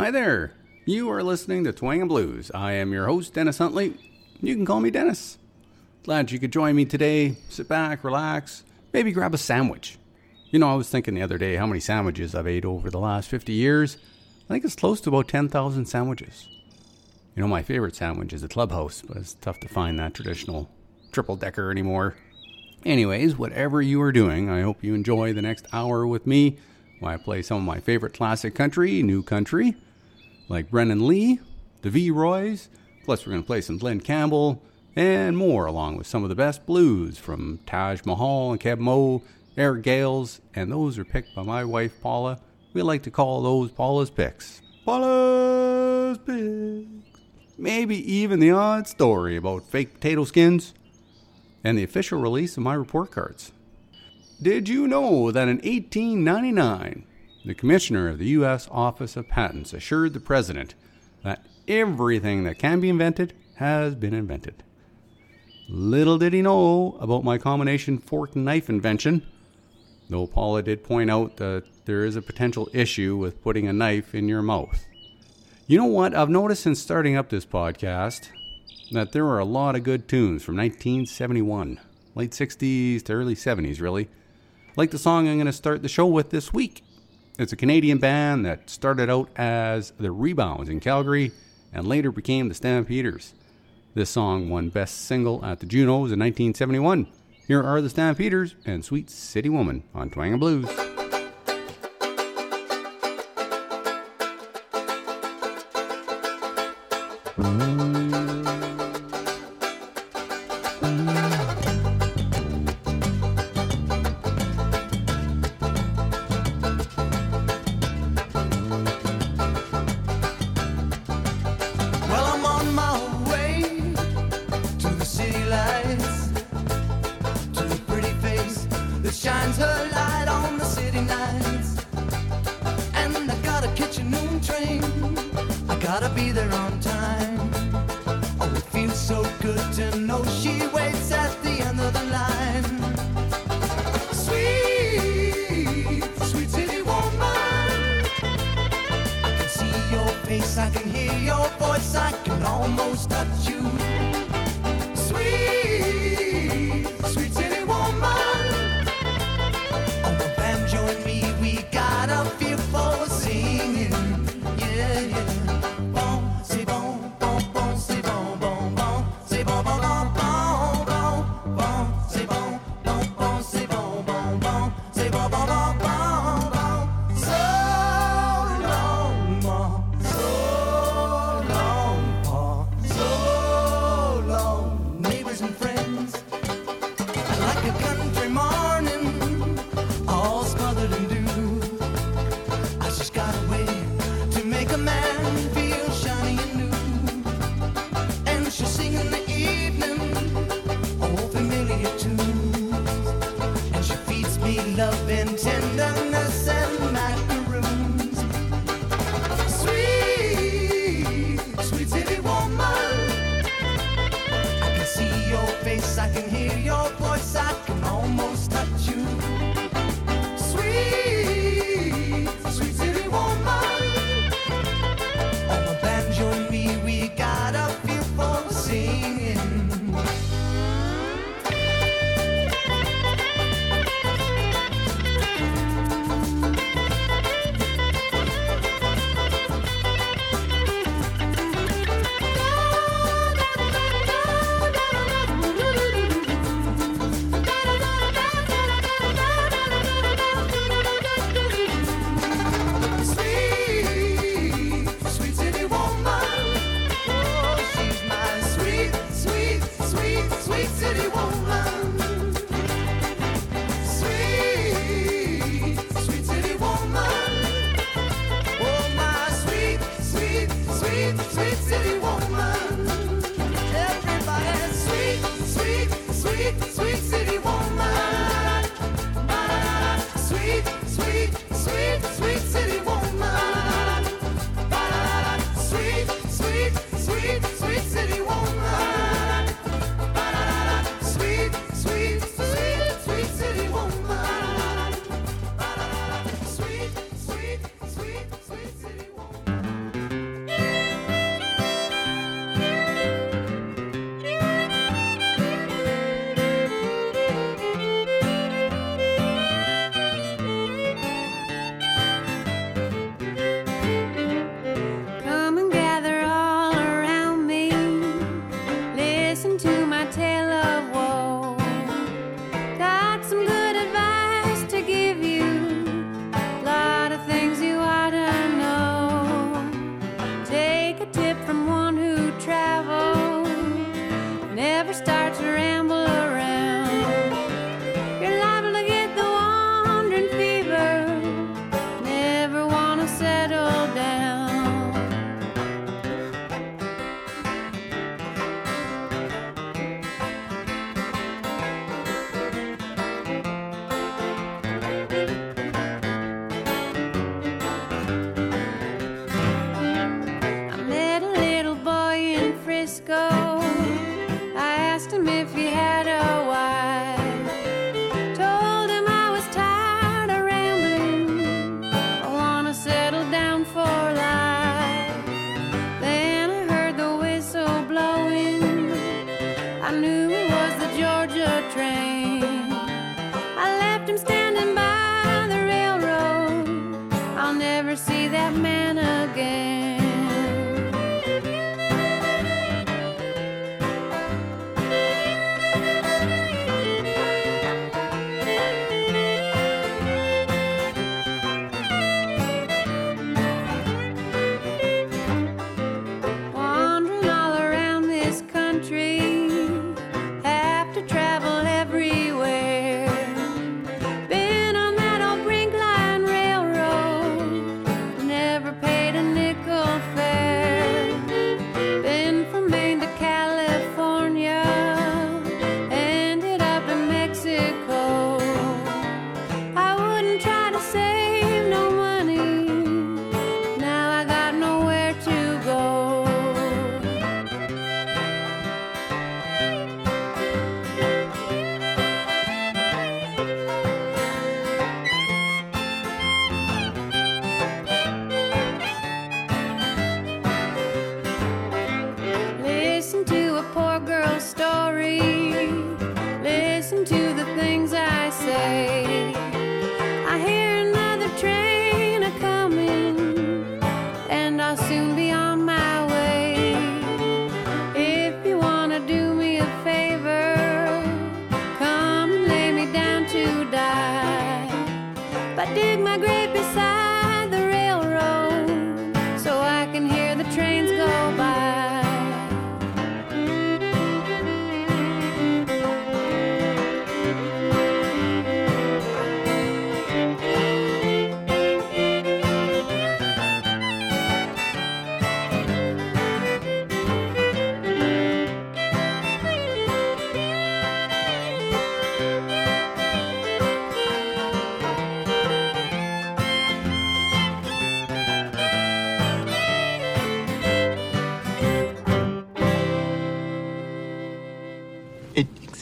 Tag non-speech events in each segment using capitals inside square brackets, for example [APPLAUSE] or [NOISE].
Hi there. You are listening to Twang and Blues. I am your host, Dennis Huntley. You can call me Dennis. Glad you could join me today. Sit back, relax, maybe grab a sandwich. You know, I was thinking the other day how many sandwiches I've ate over the last 50 years. I think it's close to about 10,000 sandwiches. You know, my favorite sandwich is a clubhouse, but it's tough to find that traditional triple decker anymore. Anyways, whatever you are doing, I hope you enjoy the next hour with me while I play some of my favorite classic country, new country, like Brennen Leigh, the V Roys, plus we're going to play some Glen Campbell, and more, along with some of the best blues from Taj Mahal and Keb Mo, Eric Gales, and those are picked by my wife Paula. We like to call those Paula's picks. Paula's picks. Maybe even the odd story about fake potato skins, and the official release of my report cards. Did you know that in 1899, the Commissioner of the U.S. Office of Patents assured the President that everything that can be invented has been invented? Little did he know about my combination fork and knife invention, though Paula did point out that there is a potential issue with putting a knife in your mouth. You know what? I've noticed since starting up this podcast that there are a lot of good tunes from 1971, late 60s to early 70s, really. Like the song I'm going to start the show with this week. It's a Canadian band that started out as the Rebounds in Calgary and later became the Stampeders. This song won Best Single at the Junos in 1971. Here are the Stampeders and Sweet City Woman on Twang and Blues. Well,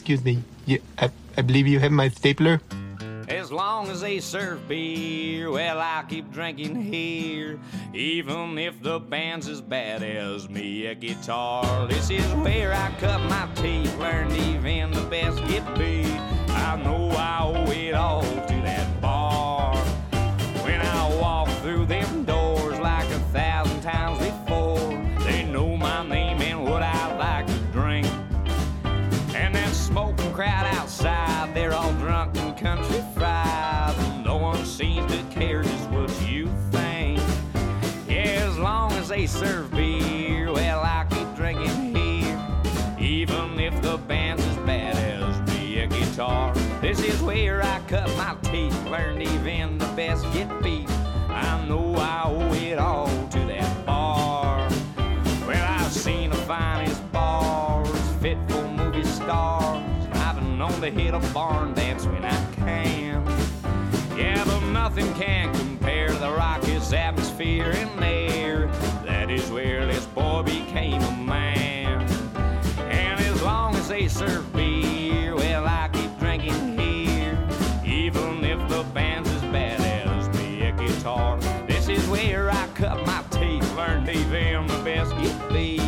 excuse me. You, I, I believe you have my stapler. As long as they serve beer, well, I'll keep drinking here. Even if the band's as bad as me at guitar. This is where I cut my teeth, learned even the best get serve beer, well, I keep drinking here. Even if the band's as bad as me a guitar. This is where I cut my teeth, learned even the best get beat. I know I owe it all to that bar. Well, I've seen the finest bars, fit for movie stars. I've been known to hit a barn dance when I can. Yeah, but nothing can compare to the raucous atmosphere in there. Where this boy became a man. And as long as they serve beer, well, I keep drinking here. Even if the band's as bad as a guitar. This is where I cut my teeth, learned even the best get beat.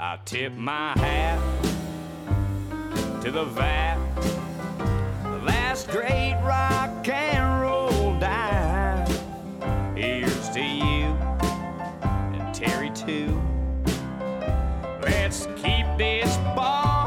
I tip my hat to the vat, the last great rock and roll dive. Here's to you and Terry too. Let's keep this bar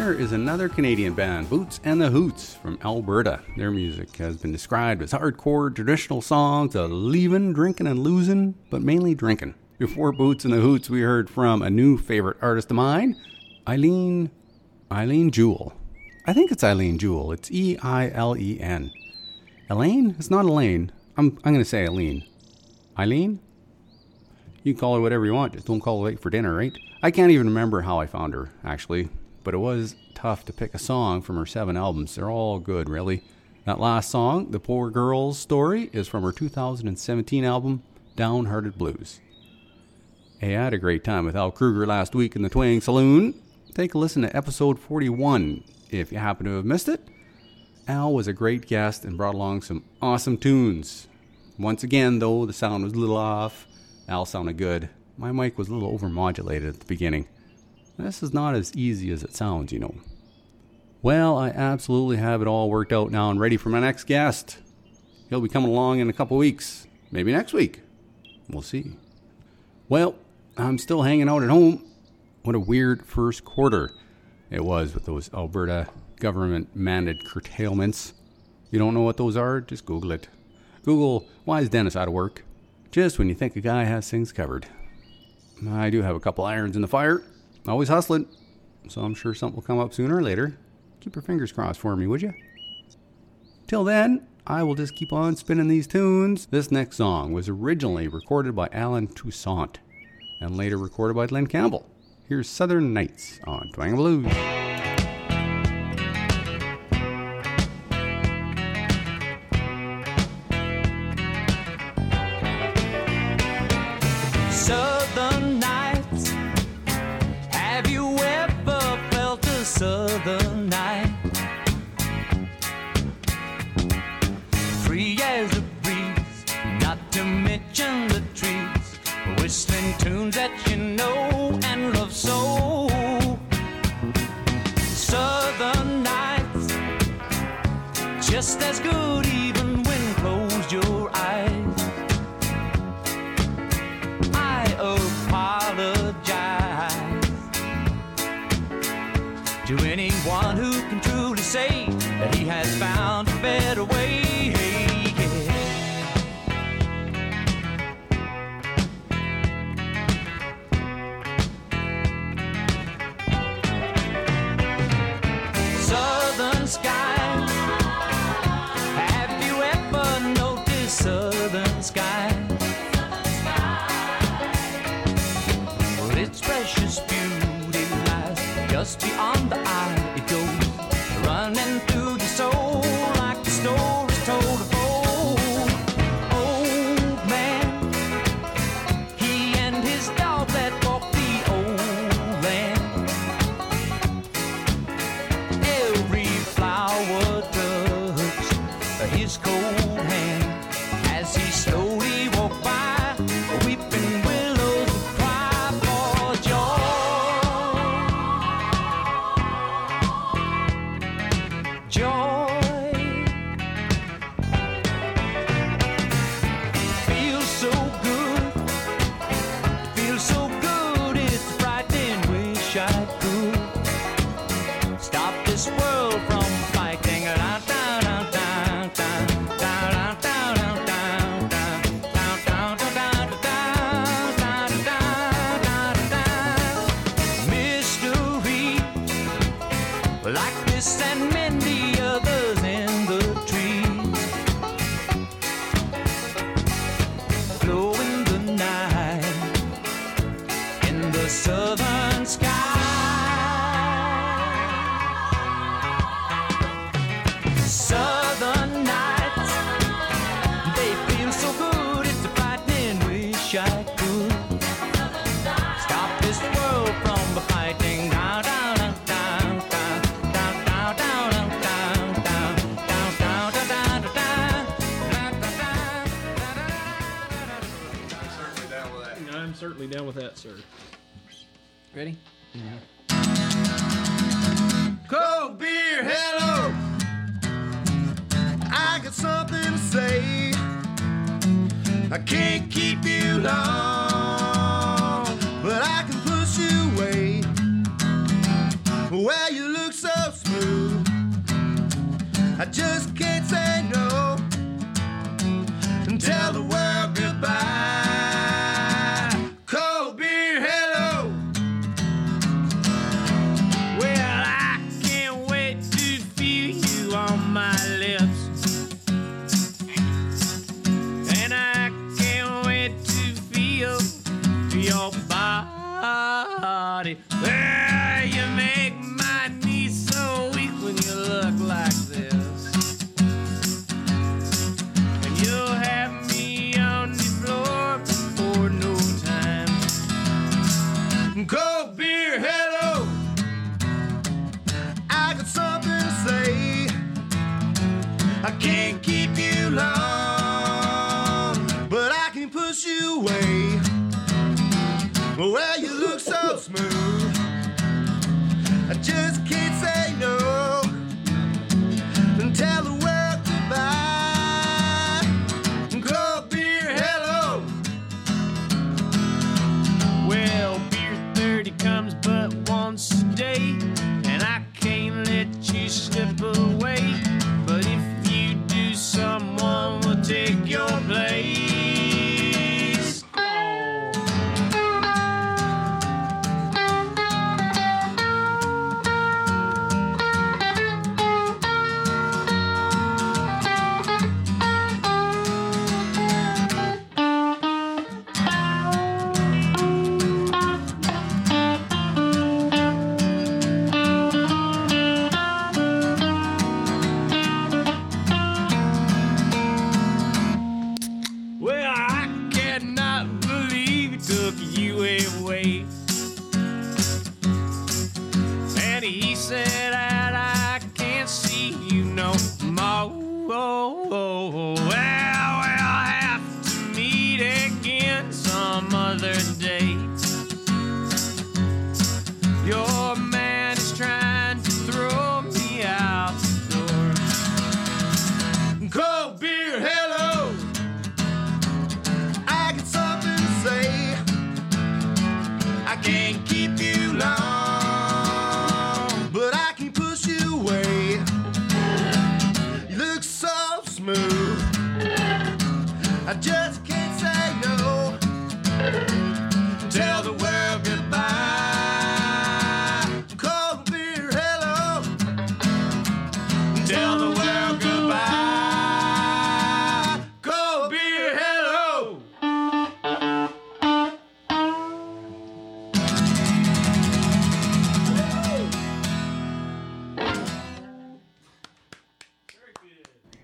There is another Canadian band, Boots and the Hoots from Alberta. Their music has been described as hardcore traditional songs of leaving, drinking, and losing, but mainly drinking. Before Boots and the Hoots, we heard from a new favorite artist of mine, Eileen Eileen Jewell. I think it's Eileen Jewell. It's E I L E N. Elaine? It's not Elaine. I'm I'm gonna say Eileen. Eileen? You can call her whatever you want, just don't call her late for dinner, right? I can't even remember how I found her, actually. But it was tough to pick a song from her seven albums. They're all good, really. That last song, The Poor Girl's Story, is from her 2017 album, Downhearted Blues. Hey, I had a great time with Al Kruger last week in the Twang Saloon. Take a listen to episode 41 if you happen to have missed it. Al was a great guest and brought along some awesome tunes. Once again, though, the sound was a little off. Al sounded good. My mic was a little overmodulated at the beginning. This is not as easy as it sounds, you know. Well, I absolutely have it all worked out now and ready for my next guest. He'll be coming along in a couple weeks, maybe next week. We'll see. Well, I'm still hanging out at home. What a weird first quarter it was with those Alberta government mandated curtailments. You don't know what those are? Just Google it. Google, why is Dennis out of work? Just when you think a guy has things covered. I do have a couple irons in the fire. Always hustling. So I'm sure something will come up sooner or later. Keep your fingers crossed for me, would you? Till then, I will just keep on spinning these tunes. This next song was originally recorded by Allen Toussaint and later recorded by Glen Campbell. Here's Southern Nights on Twang Blues. let's go. Certainly down with that, sir. Ready? Cold beer, hello. I got something to say. I can't keep you long, but I can push you away. Well, you look so smooth. I just can't say no and tell the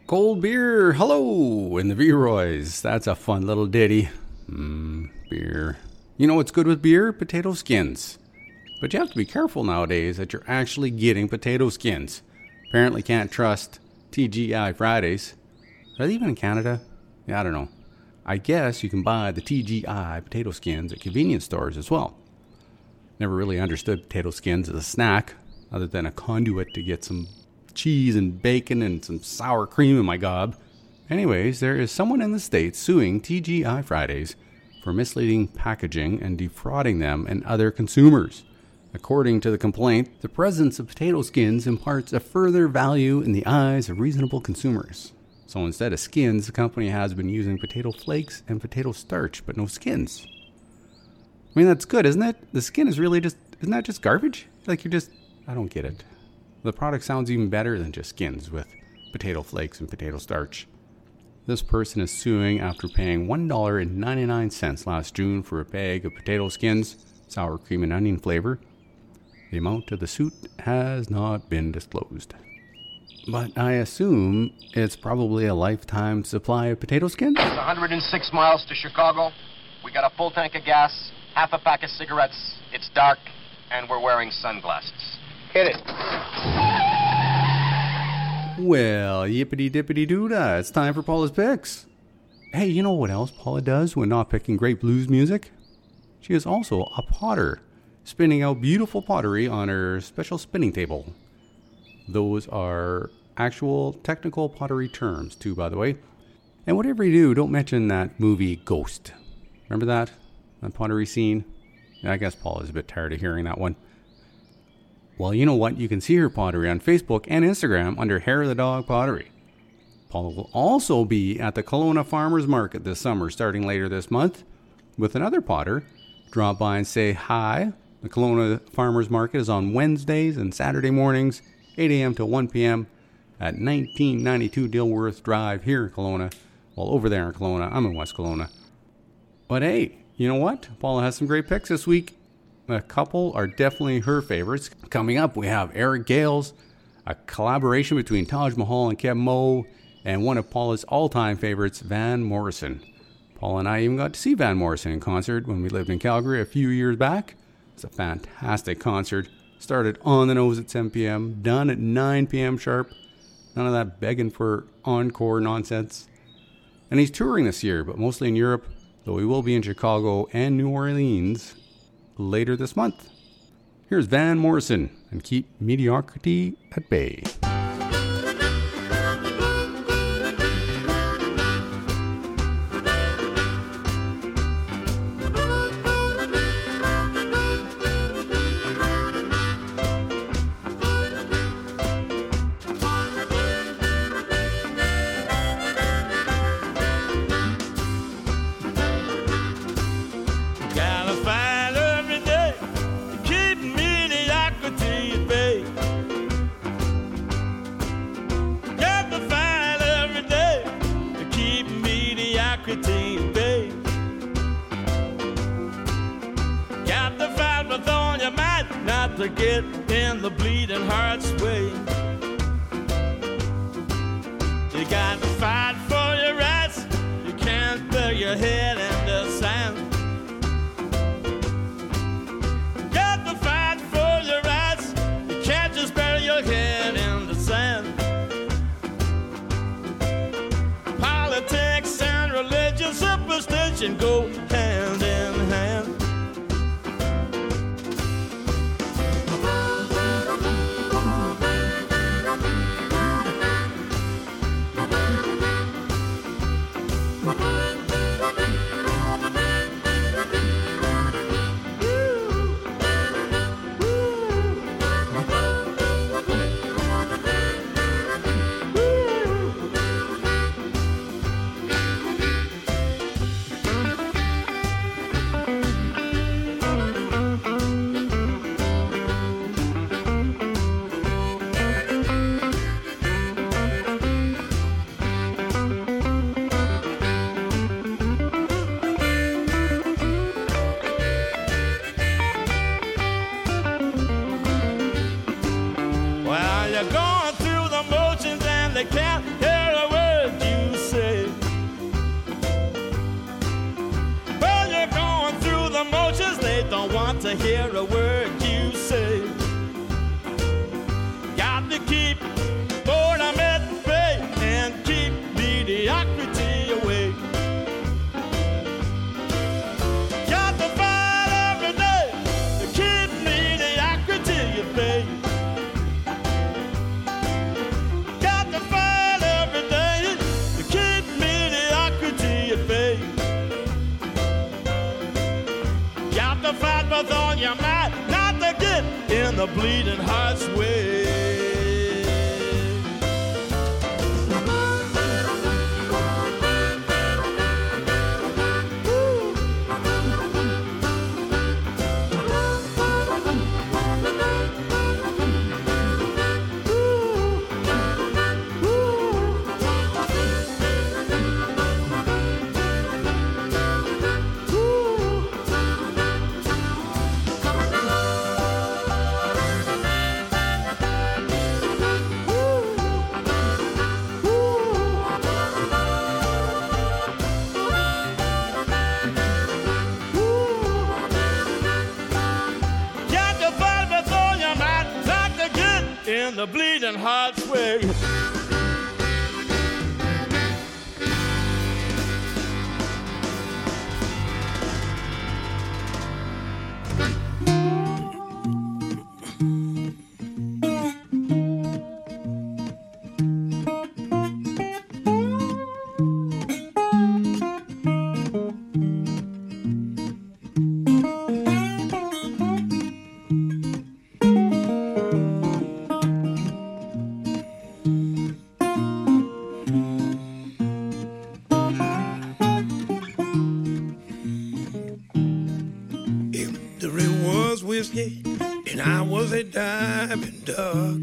Cold beer, hello, in the V-Roys. That's a fun little ditty. Mmm, beer. You know what's good with beer? Potato skins. But you have to be careful nowadays that you're actually getting potato skins. Apparently can't trust TGI Fridays. Are they even in Canada? Yeah, I don't know. I guess you can buy the TGI potato skins at convenience stores as well. Never really understood potato skins as a snack, other than a conduit to get some cheese and bacon and some sour cream in my gob. Anyways, there is someone in the States suing TGI Fridays for misleading packaging and defrauding them and other consumers. According to the complaint, the presence of potato skins imparts a further value in the eyes of reasonable consumers. So instead of skins, the company has been using potato flakes and potato starch, but no skins. I mean, that's good, isn't it? The skin is really just, isn't that just garbage? Like you're just, I don't get it. The product sounds even better than just skins with potato flakes and potato starch. This person is suing after paying $1.99 last June for a bag of potato skins, sour cream and onion flavor. The amount of the suit has not been disclosed. But I assume it's probably a lifetime supply of potato skins? It's 106 miles to Chicago. We got a full tank of gas, half a pack of cigarettes. It's dark, and we're wearing sunglasses. Hit it. Well, yippity dippity doodah, it's time for Paula's picks. Hey, you know what else Paula does when not picking great blues music? She is also a potter, spinning out beautiful pottery on her special spinning table. Those are actual technical pottery terms, too, by the way. And whatever you do, don't mention that movie Ghost. Remember that? That pottery scene? I guess Paula's a bit tired of hearing that one. Well, you know what? You can see her pottery on Facebook and Instagram under Hair of the Dog Pottery. Paula will also be at the Kelowna Farmers Market this summer, starting later this month, with another potter. Drop by and say hi. The Kelowna Farmers Market is on Wednesdays and Saturday mornings, 8 a.m. to 1 p.m. at 1992 Dilworth Drive here in Kelowna. Well, over there in Kelowna. I'm in West Kelowna. But hey, you know what? Paula has some great picks this week. A couple are definitely her favorites. Coming up, we have Eric Gales, a collaboration between Taj Mahal and Keb Mo, and one of Paula's all time favorites, Van Morrison. Paula and I even got to see Van Morrison in concert when we lived in Calgary a few years back. It's a fantastic concert. Started on the nose at 7 p.m., done at 9 p.m. sharp. None of that begging for encore nonsense. And he's touring this year, but mostly in Europe, though he will be in Chicago and New Orleans later this month. Here's Van Morrison and keep mediocrity at bay. babe. With on your mind not to get in the bleeding heart's way. You got to fight for your rights. You can't throw your head. bleeding heart. duck.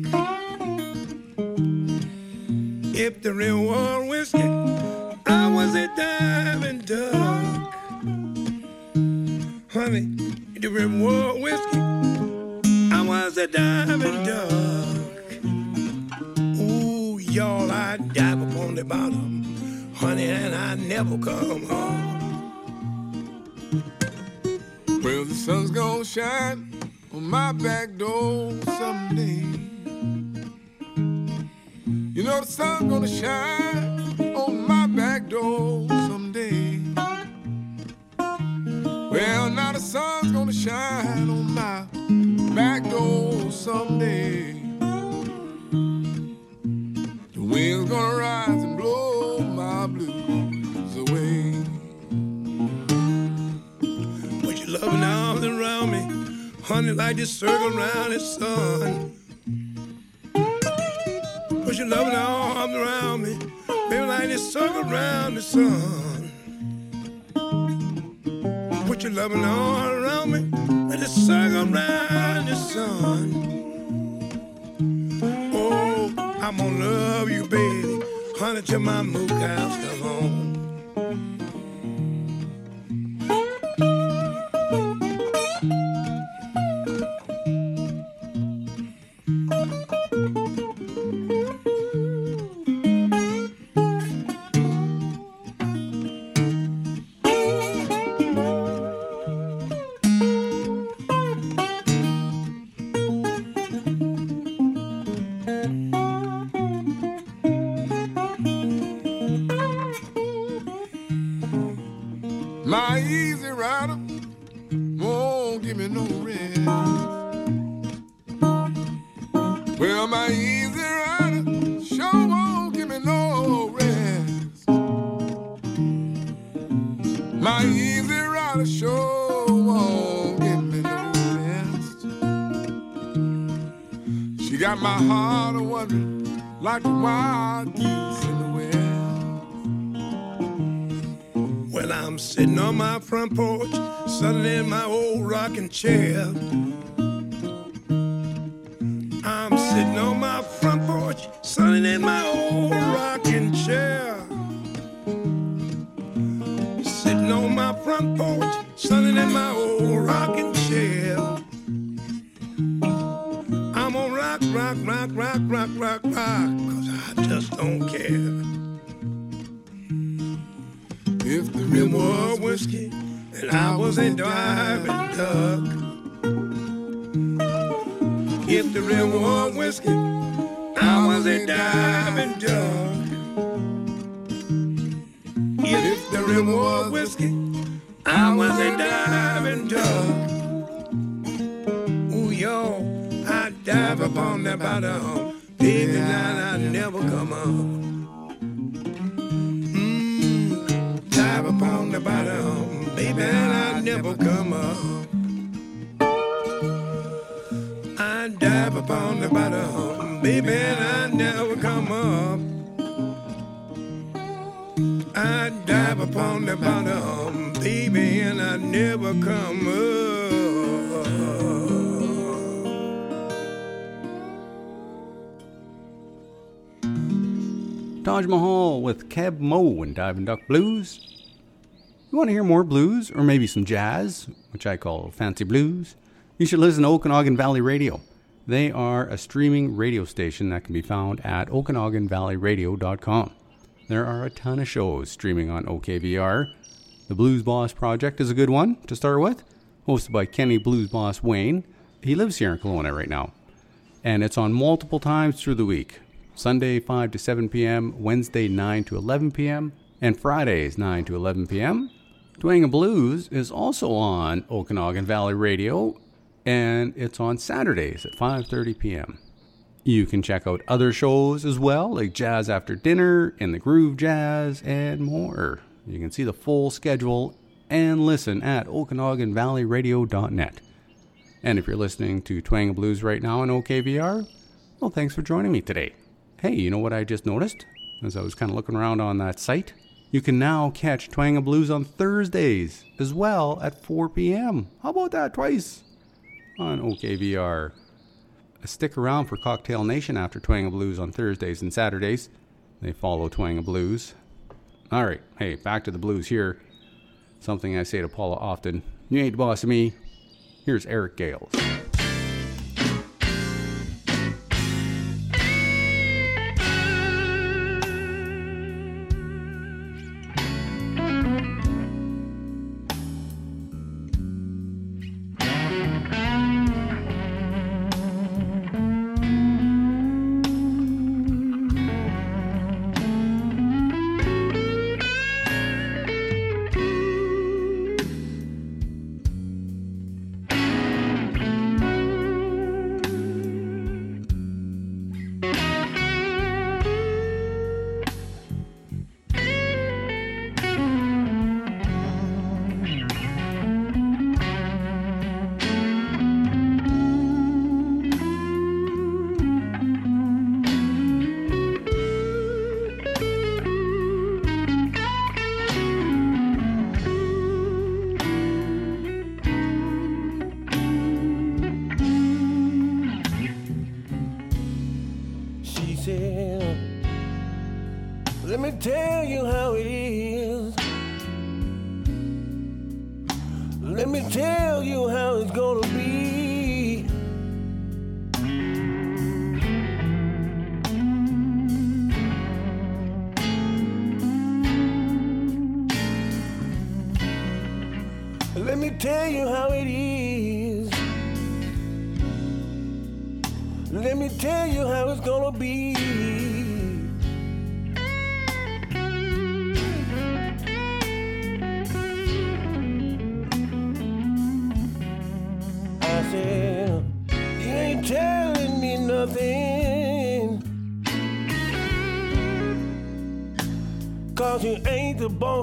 If the river was whiskey, I was a diving duck. Honey, the reward whiskey, I was a diving duck. Ooh, y'all, I dive upon the bottom, honey, and I never come home. Well, the sun's gonna shine my back door someday. You know the sun's gonna shine on my back door someday. Well, now the sun's gonna shine on my back door someday. The wind's gonna rise. Honey, like the circle around the sun. Put your loving arms around me, baby, like the circle around the sun. Put your loving arms around me, like the circle around the sun. Oh, I'm gonna love you, baby, honey, till my moon cows come home. My easy rider won't give me no rest. Well, my easy rider sure won't give me no rest. My easy rider sure won't give me no rest. She got my heart a wondering like the wild geese sitting on my front porch, sunning in my old rocking chair. Come up. Taj Mahal with Keb Mo and Diving Duck Blues. You want to hear more blues or maybe some jazz, which I call fancy blues? You should listen to Okanagan Valley Radio. They are a streaming radio station that can be found at okanaganvalleyradio.com. There are a ton of shows streaming on OKVR. The Blues Boss Project is a good one to start with, hosted by Kenny Blues Boss Wayne. He lives here in Kelowna right now and it's on multiple times through the week Sunday 5 to 7 p.m., Wednesday 9 to 11 p.m., and Fridays 9 to 11 p.m. And Blues is also on Okanagan Valley Radio, and it's on Saturdays at 5:30 p.m. You can check out other shows as well, like Jazz After Dinner and the Groove Jazz, and more. You can see the full schedule and listen at OkanaganValleyRadio.net. And if you're listening to Twang and Blues right now on OKVR, well, thanks for joining me today. Hey, you know what I just noticed? As I was kind of looking around on that site, you can now catch Twang and Blues on Thursdays as well at 4 p.m. How about that twice on OKVR? Stick around for Cocktail Nation after Twang and Blues on Thursdays and Saturdays. They follow Twang and Blues. All right, hey, back to the blues here. Something I say to Paula often. You ain't the boss of me. Here's Eric Gales.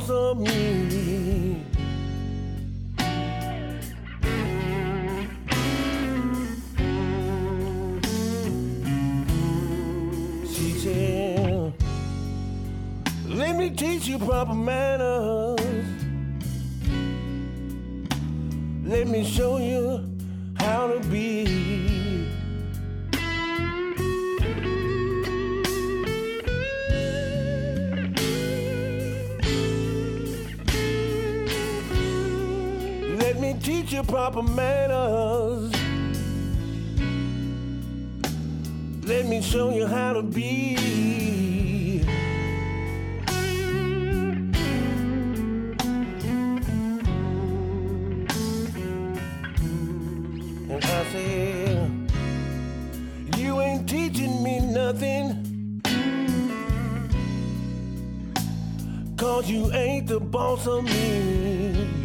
Of me. Let me teach you proper manners. Let me show you how to be. Teach you proper manners. Let me show you how to be. And I said, You ain't teaching me nothing. Cause you ain't the boss of me.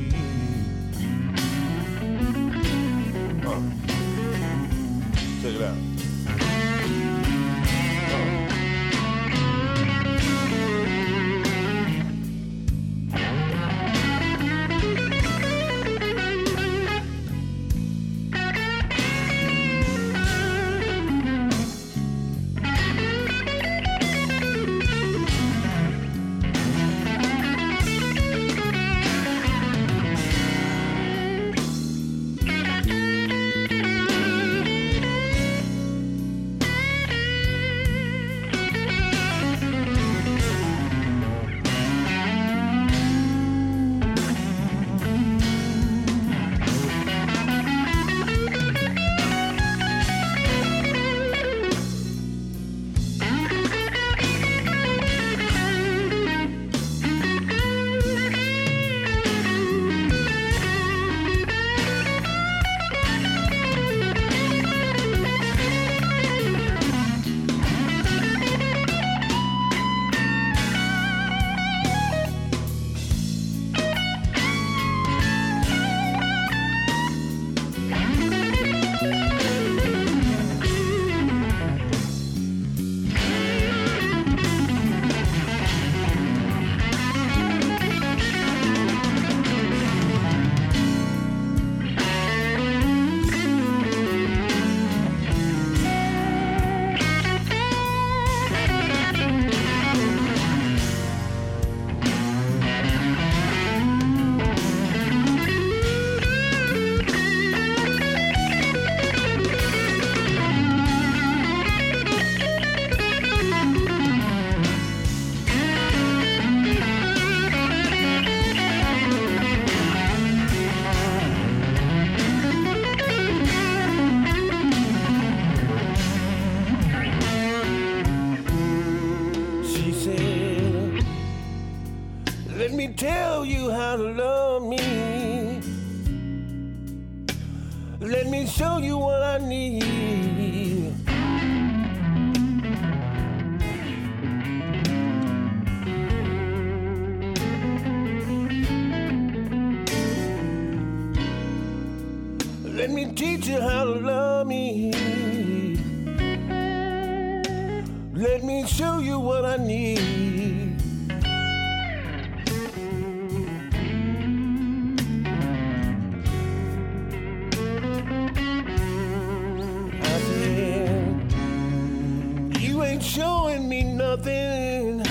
Ain't showing me nothing.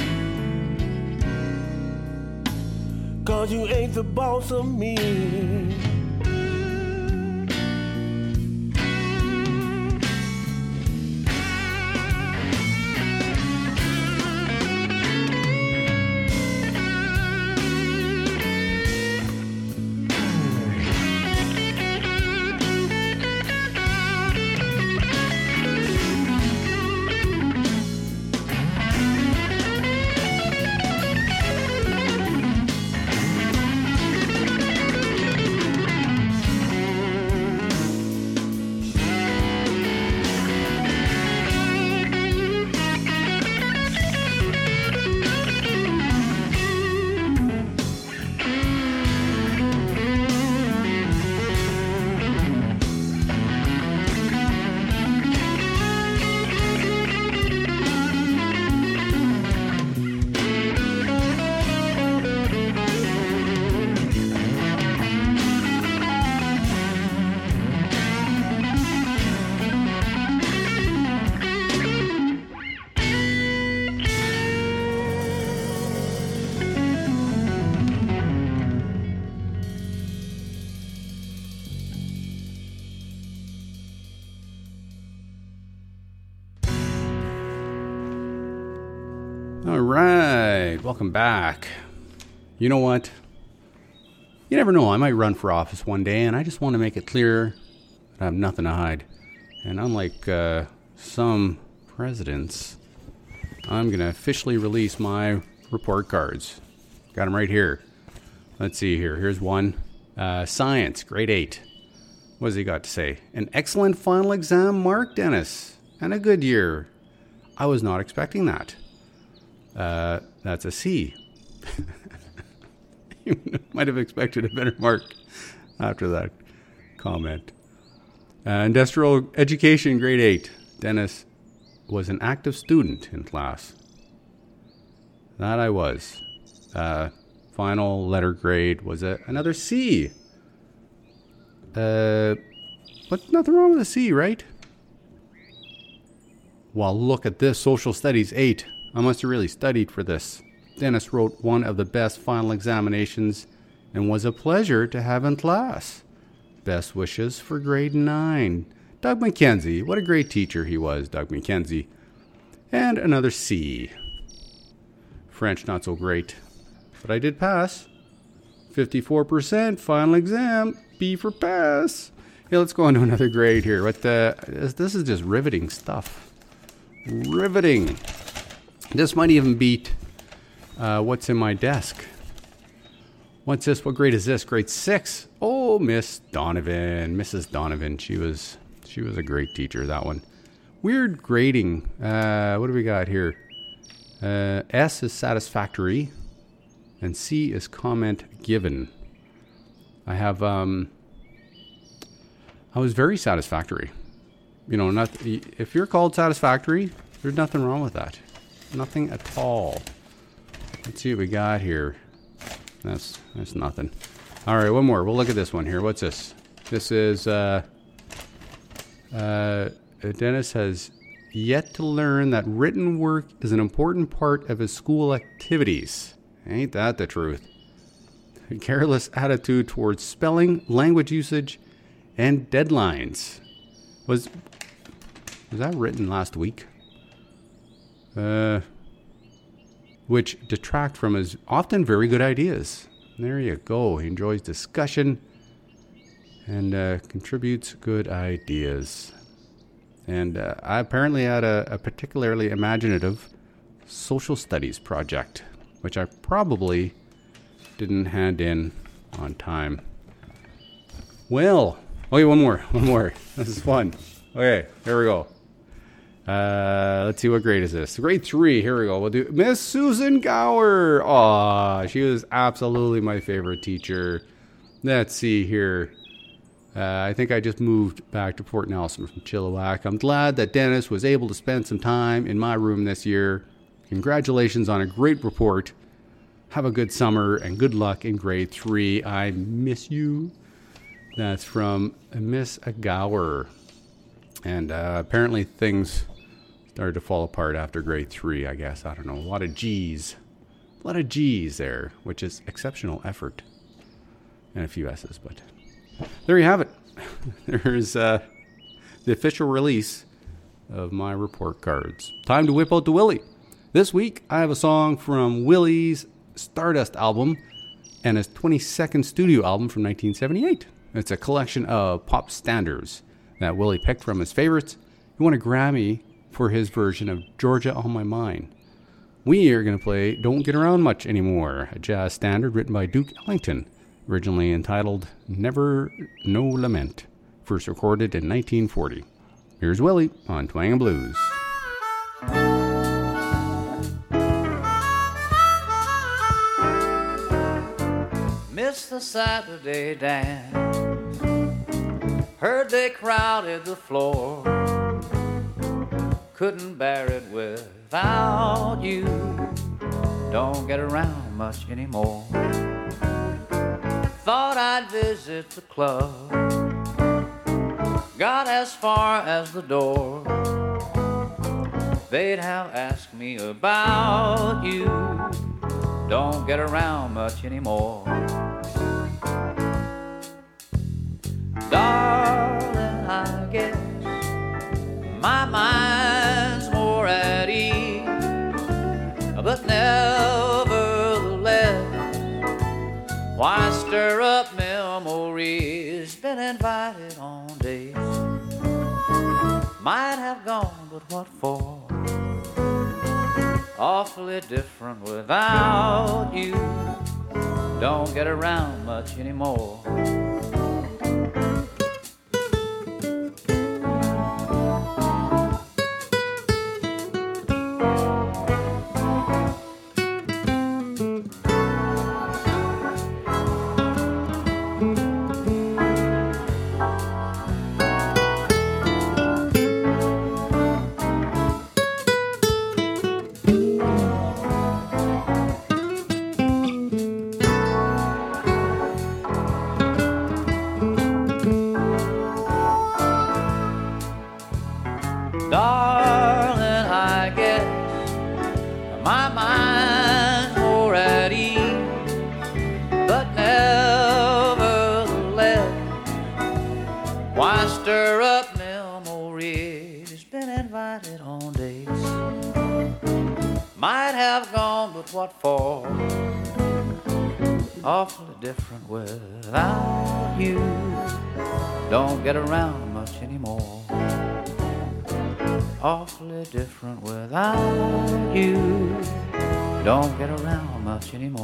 Cause you ain't the boss of me. Welcome back. You know what? You never know. I might run for office one day, and I just want to make it clear that I have nothing to hide. And unlike uh, some presidents, I'm going to officially release my report cards. Got them right here. Let's see here. Here's one uh, Science, grade 8. What has he got to say? An excellent final exam mark, Dennis, and a good year. I was not expecting that. Uh, that's a C. [LAUGHS] you might have expected a better mark after that comment. Uh, industrial education, grade 8. Dennis was an active student in class. That I was. Uh, final letter grade was a, another C. Uh, but nothing wrong with a C, right? Well, look at this social studies 8. I must have really studied for this. Dennis wrote one of the best final examinations and was a pleasure to have in class. Best wishes for grade 9. Doug McKenzie. What a great teacher he was, Doug McKenzie. And another C. French, not so great. But I did pass. 54% final exam. B for pass. Hey, let's go on to another grade here. What the, this, this is just riveting stuff. Riveting. This might even beat uh, what's in my desk. What's this? What grade is this? Grade six. Oh, Miss Donovan, Mrs. Donovan. She was she was a great teacher. That one. Weird grading. Uh, what do we got here? Uh, S is satisfactory, and C is comment given. I have. Um, I was very satisfactory. You know, not if you're called satisfactory, there's nothing wrong with that. Nothing at all. Let's see what we got here. That's that's nothing. All right, one more. We'll look at this one here. What's this? This is uh, uh, Dennis has yet to learn that written work is an important part of his school activities. Ain't that the truth? A careless attitude towards spelling, language usage, and deadlines. Was was that written last week? Uh, which detract from his often very good ideas. There you go. He enjoys discussion and uh, contributes good ideas. And uh, I apparently had a, a particularly imaginative social studies project, which I probably didn't hand in on time. Well, okay, one more, one more. [LAUGHS] This is fun. Okay, here we go. Uh, let's see what grade is this. Grade three. Here we go. We'll do Miss Susan Gower. Aw, she was absolutely my favorite teacher. Let's see here. Uh, I think I just moved back to Port Nelson from Chilliwack. I'm glad that Dennis was able to spend some time in my room this year. Congratulations on a great report. Have a good summer and good luck in grade three. I miss you. That's from Miss Gower. And uh, apparently things started to fall apart after grade three, I guess. I don't know. A lot of G's. A lot of G's there, which is exceptional effort. And a few S's, but there you have it. [LAUGHS] There's uh, the official release of my report cards. Time to whip out the Willie. This week, I have a song from Willie's Stardust album and his 22nd studio album from 1978. It's a collection of pop standards that Willie picked from his favorites. He won a Grammy for his version of Georgia on My Mind. We are going to play Don't Get Around Much Anymore, a jazz standard written by Duke Ellington, originally entitled Never No Lament, first recorded in 1940. Here's Willie on Twang and Blues. Missed the Saturday dance. Heard they crowded the floor. Couldn't bear it without you. Don't get around much anymore. Thought I'd visit the club. Got as far as the door. They'd have asked me about you. Don't get around much anymore. Darling, I guess my mind's nevertheless, why stir up memories? Been invited on days. Might have gone, but what for? Awfully different without you. Don't get around much anymore. get around much anymore. Awfully different without you. Don't get around much anymore.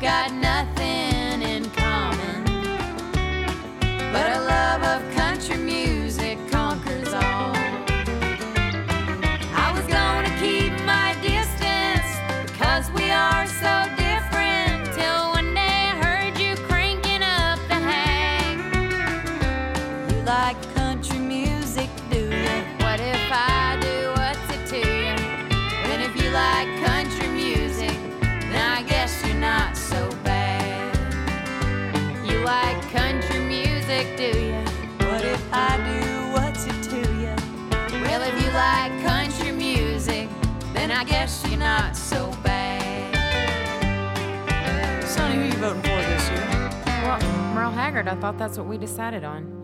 got nothing. I thought that's what we decided on.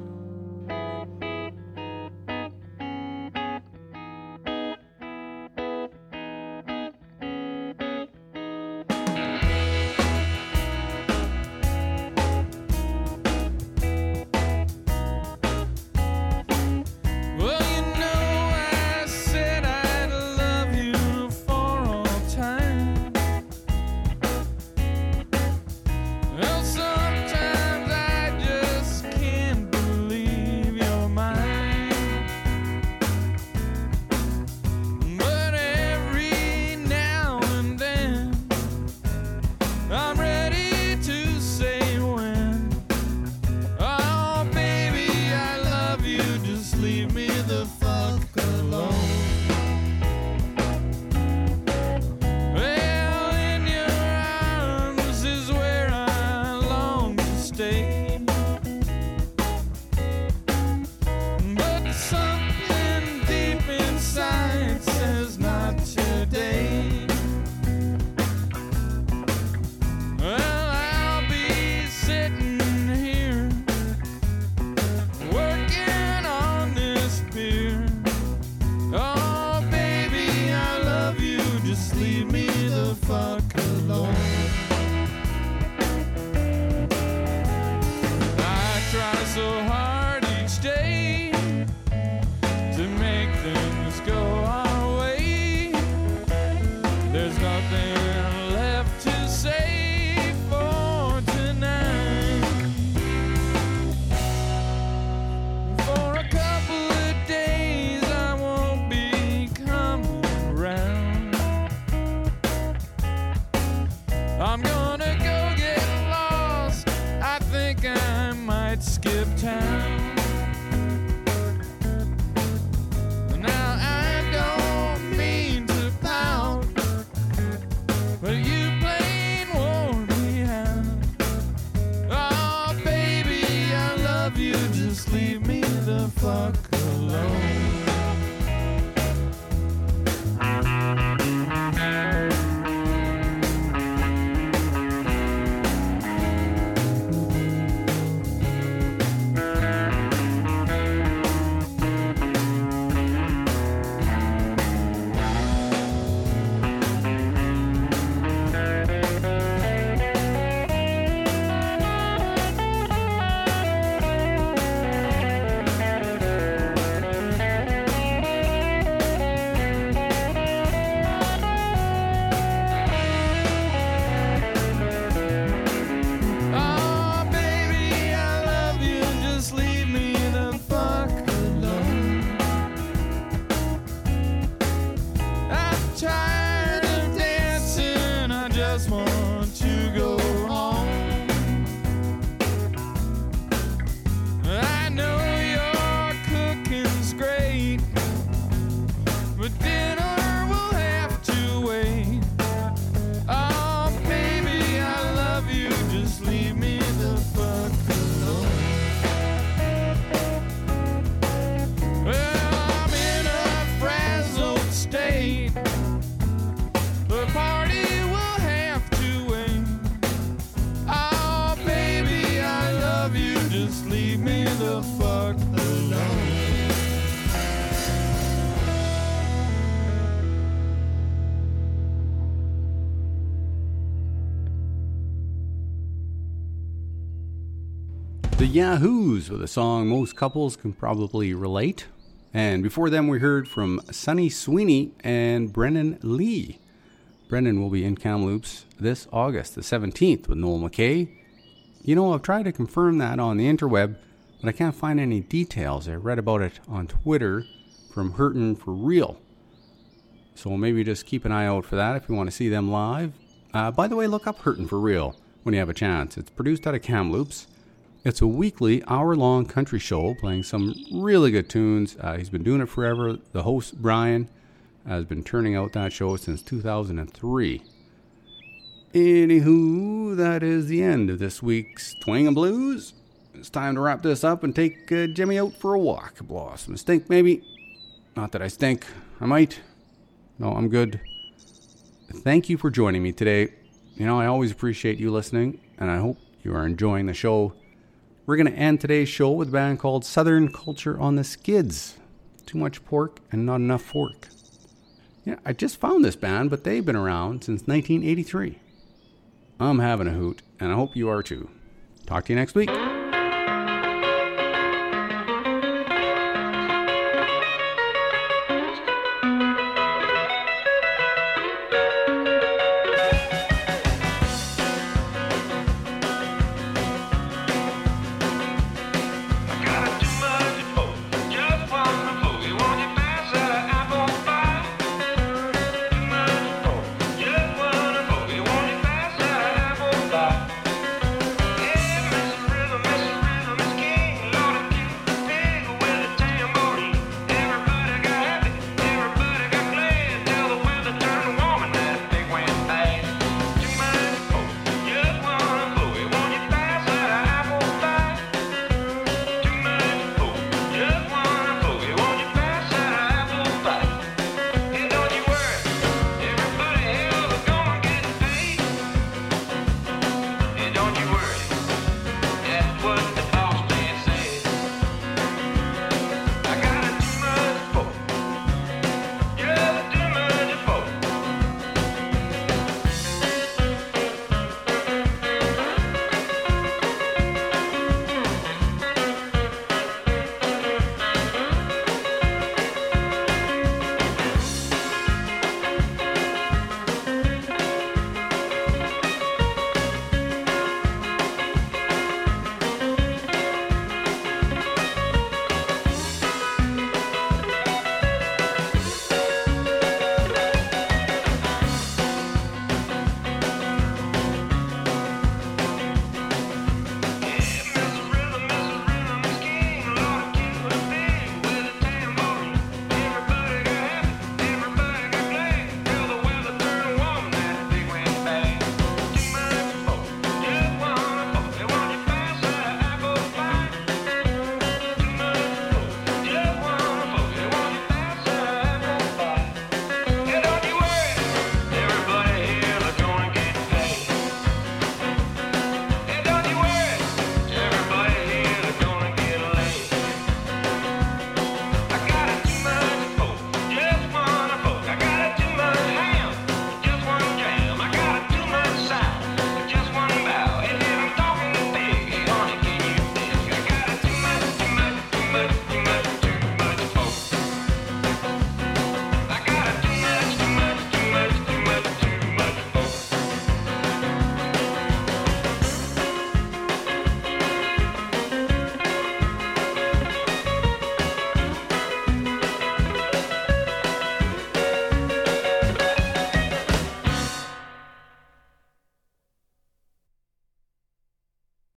Yahoos with a song most couples can probably relate. And before them, we heard from Sunny Sweeney and Brennen Leigh. Brennan will be in Kamloops this August, the 17th, with Noel McKay. You know, I've tried to confirm that on the interweb, but I can't find any details. I read about it on Twitter from Hurtin for Real. So maybe just keep an eye out for that if you want to see them live. Uh, by the way, look up Hurtin for Real when you have a chance. It's produced out of Kamloops. It's a weekly, hour long country show playing some really good tunes. Uh, he's been doing it forever. The host, Brian, has been turning out that show since 2003. Anywho, that is the end of this week's Twang and Blues. It's time to wrap this up and take uh, Jimmy out for a walk. Off stink, maybe. Not that I stink. I might. No, I'm good. thank you for joining me today. You know, I always appreciate you listening, and I hope you are enjoying the show. We're going to end today's show with a band called Southern Culture on the Skids. Too much pork and not enough fork. Yeah, I just found this band, but they've been around since 1983. I'm having a hoot, and I hope you are too. Talk to you next week.